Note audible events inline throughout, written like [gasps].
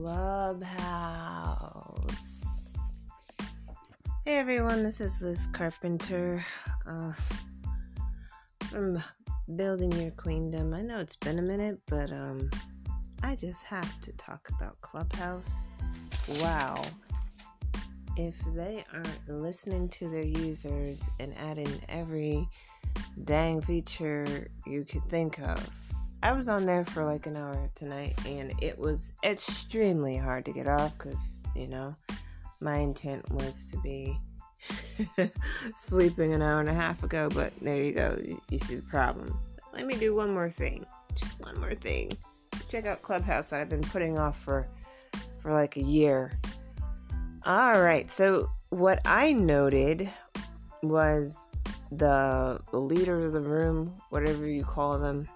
Clubhouse. Hey everyone, this is Liz Carpenter uh, from Building Your Queendom. I know it's been a minute, but um, I just have to talk about Clubhouse. Wow. If they aren't listening to their users and adding every dang feature you could think of, I was on there for like an hour tonight and it was extremely hard to get off because, you know, my intent was to be [laughs] sleeping an hour and a half ago, but there you go. You, see the problem. Let me do one more thing. Just one more thing. Check out Clubhouse that I've been putting off for for like a year. All right. So what I noted was the leader of the room, whatever you call them,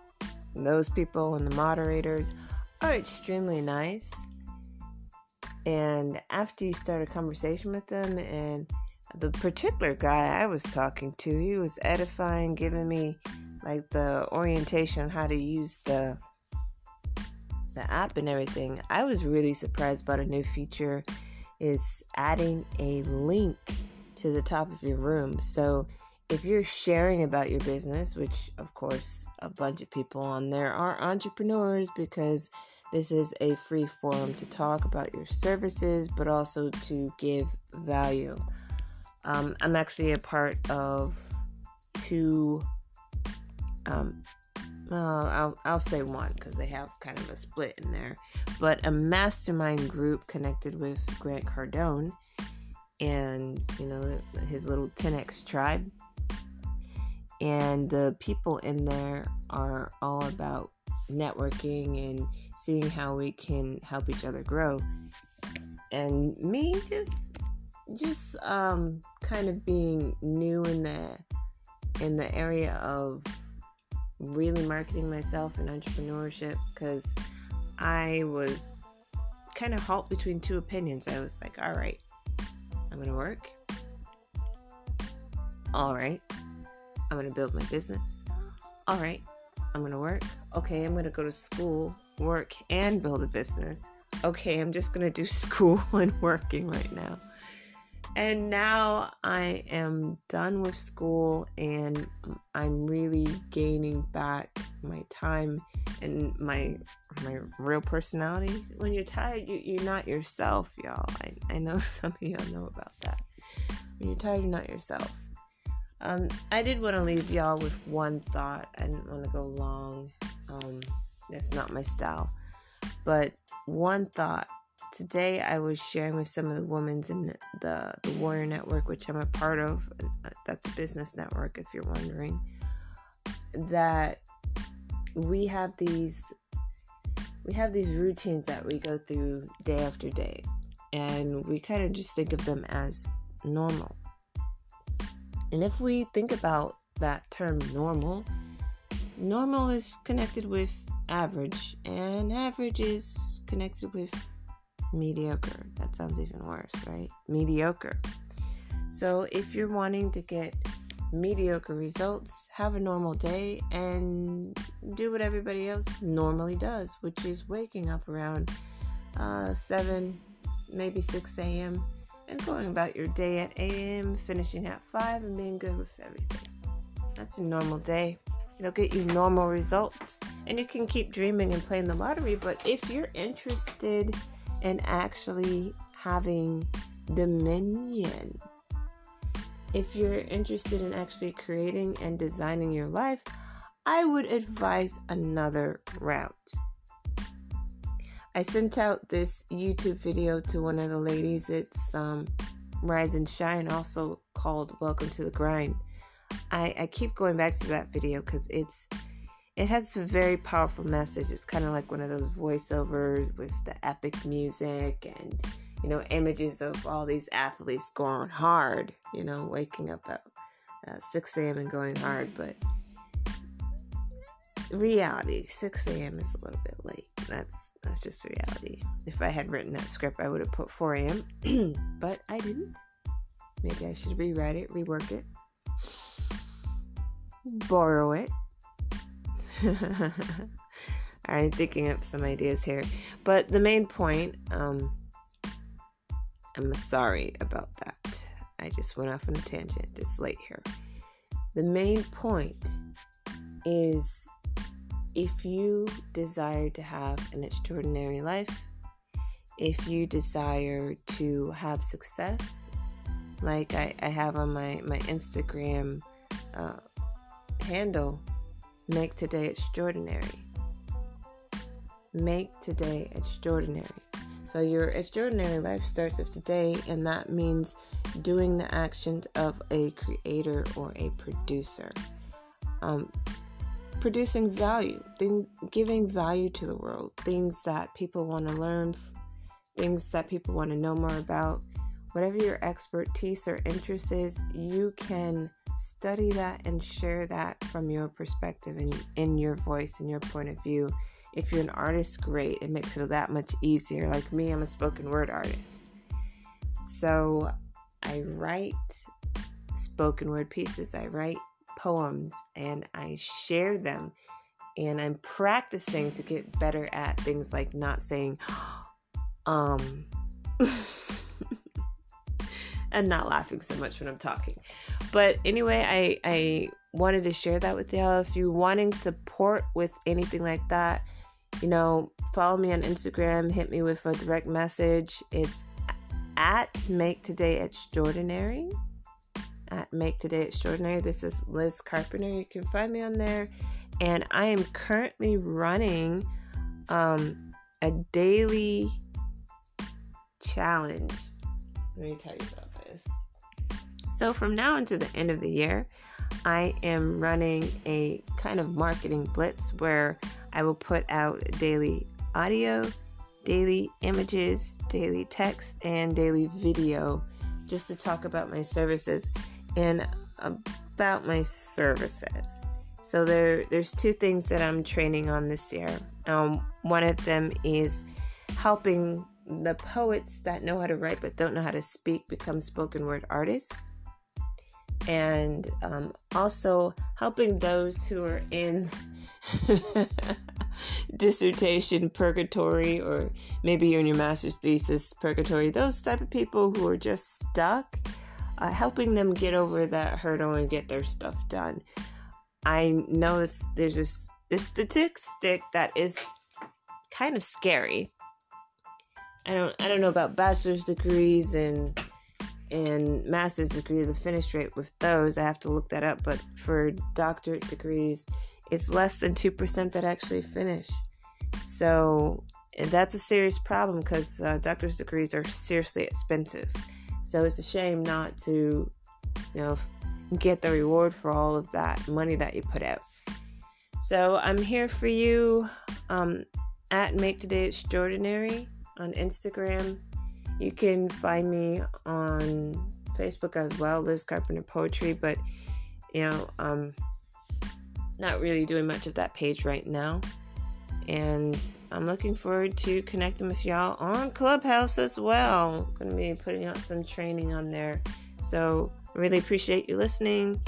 those people and the moderators are extremely nice. And after you start a conversation with them, and the particular guy I was talking to, he was edifying, giving me like the orientation on how to use the the app and everything. I was really surprised about a new feature. It's adding a link to the top of your room. So if you're sharing about your business, which of course a bunch of people on there are entrepreneurs because this is a free forum to talk about your services, but also to give value. Um, I'm actually a part of two. Um, I'll I'll say one because they have kind of a split in there, but a mastermind group connected with Grant Cardone and you know his little 10x tribe and the people in there are all about networking and seeing how we can help each other grow and me just just um kind of being new in the in the area of really marketing myself and entrepreneurship because I was kind of halt between two opinions. I was like, all right, I'm gonna work. All right, I'm going to build my business. All right, I'm going to work. Okay, I'm going to go to school, work, and build a business. Okay, I'm just going to do [laughs] school and working right now. And now I am done with school and I'm really gaining back my time and my my real personality. When you're tired, you, you're not yourself, y'all. I, I know [laughs] some of y'all know about that. When you're tired, you're not yourself. Um, I did want to leave y'all with one thought. I didn't want to go long. Um, that's not my style. But one thought. Today I was sharing with some of the women in the, the Warrior Network, which I'm a part of. Uh, that's a business network, if you're wondering. That we have these we have these routines that we go through day after day, and we kind of just think of them as normal and if we think about that term normal, normal is connected with average, and average is connected with mediocre. That sounds even worse, right? Mediocre. So if you're wanting to get mediocre results, have a normal day and do what everybody else normally does, which is waking up around uh, 7, maybe 6 a.m and going about your day at 8 a.m., finishing at 5, and being good with everything. That's a normal day. It'll get you normal results. And you can keep dreaming and playing the lottery, but if you're interested in actually having dominion, if you're interested in actually creating and designing your life, I would advise another route. I sent out this YouTube video to one of the ladies. It's um, Rise and Shine, also called Welcome to the Grind. I, I keep going back to that video because it's it has a very powerful message. It's kind of like one of those voiceovers with the epic music and you know images of all these athletes going hard. You know, waking up at uh, 6 a.m. and going hard, but reality 6 a.m. is a little bit late. That's that's just reality. If I had written that script, I would have put 4 a.m., [clears throat] but I didn't. Maybe I should rewrite it, rework it, borrow it. [laughs] I'm thinking up some ideas here. But the main point, um, I'm sorry about that. I just went off on a tangent. It's late here. The main point is if you desire to have an extraordinary life, if you desire to have success, like I, I have on my, my Instagram uh, handle, make today extraordinary. Make today extraordinary. So, your extraordinary life starts with today, and that means doing the actions of a creator or a producer. Um, producing value, thing, giving value to the world, things that people want to learn, things that people want to know more about. Whatever your expertise or interest is, you can study that and share that from your perspective and in your voice and your point of view. If you're an artist, great. It makes it that much easier. Like me, I'm a spoken word artist. So I write spoken word pieces, I write poems, and I share them. And I'm practicing to get better at things like not saying, [gasps] um, [laughs] and not laughing so much when I'm talking. But anyway, I, I wanted to share that with y'all. If you're wanting support with anything like that, you know, follow me on Instagram, hit me with a direct message. It's at Make Today Extraordinary. At Make Today Extraordinary. This is Liz Carpenter. You can find me on there. And I am currently running um, a daily challenge. Let me tell you about this. So, from now until the end of the year, I am running a kind of marketing blitz where I will put out daily audio, daily images, daily text, and daily video just to talk about my services and about my services. So there, there's two things that I'm training on this year. Um, one of them is helping the poets that know how to write but don't know how to speak become spoken word artists and um, also helping those who are in [laughs] dissertation purgatory or maybe you're in your master's thesis purgatory those type of people who are just stuck uh, helping them get over that hurdle and get their stuff done i know this, there's this, this statistic that is kind of scary i don't i don't know about bachelor's degrees and and master's degree, the finish rate with those, I have to look that up. But for doctorate degrees, it's less than 2% that actually finish. So that's a serious problem because uh, doctor's degrees are seriously expensive. So it's a shame not to, you know, get the reward for all of that money that you put out. So I'm here for you um, at Make Today Extraordinary on Instagram you can find me on Facebook as well, Liz Carpenter Poetry, but you know, um not really doing much of that page right now. And I'm looking forward to connecting with y'all on Clubhouse as well. I'm gonna be putting out some training on there. So really appreciate you listening.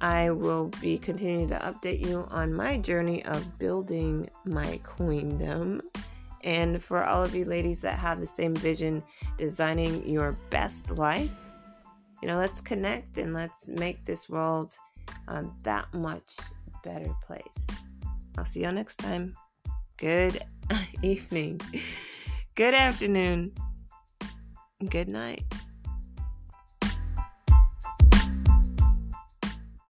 I will be continuing to update you on my journey of building my queendom. And for all of you ladies that have the same vision, designing your best life, you know, let's connect and let's make this world uh, that much better place. I'll see y'all next time. Good [laughs] evening, good afternoon, good night.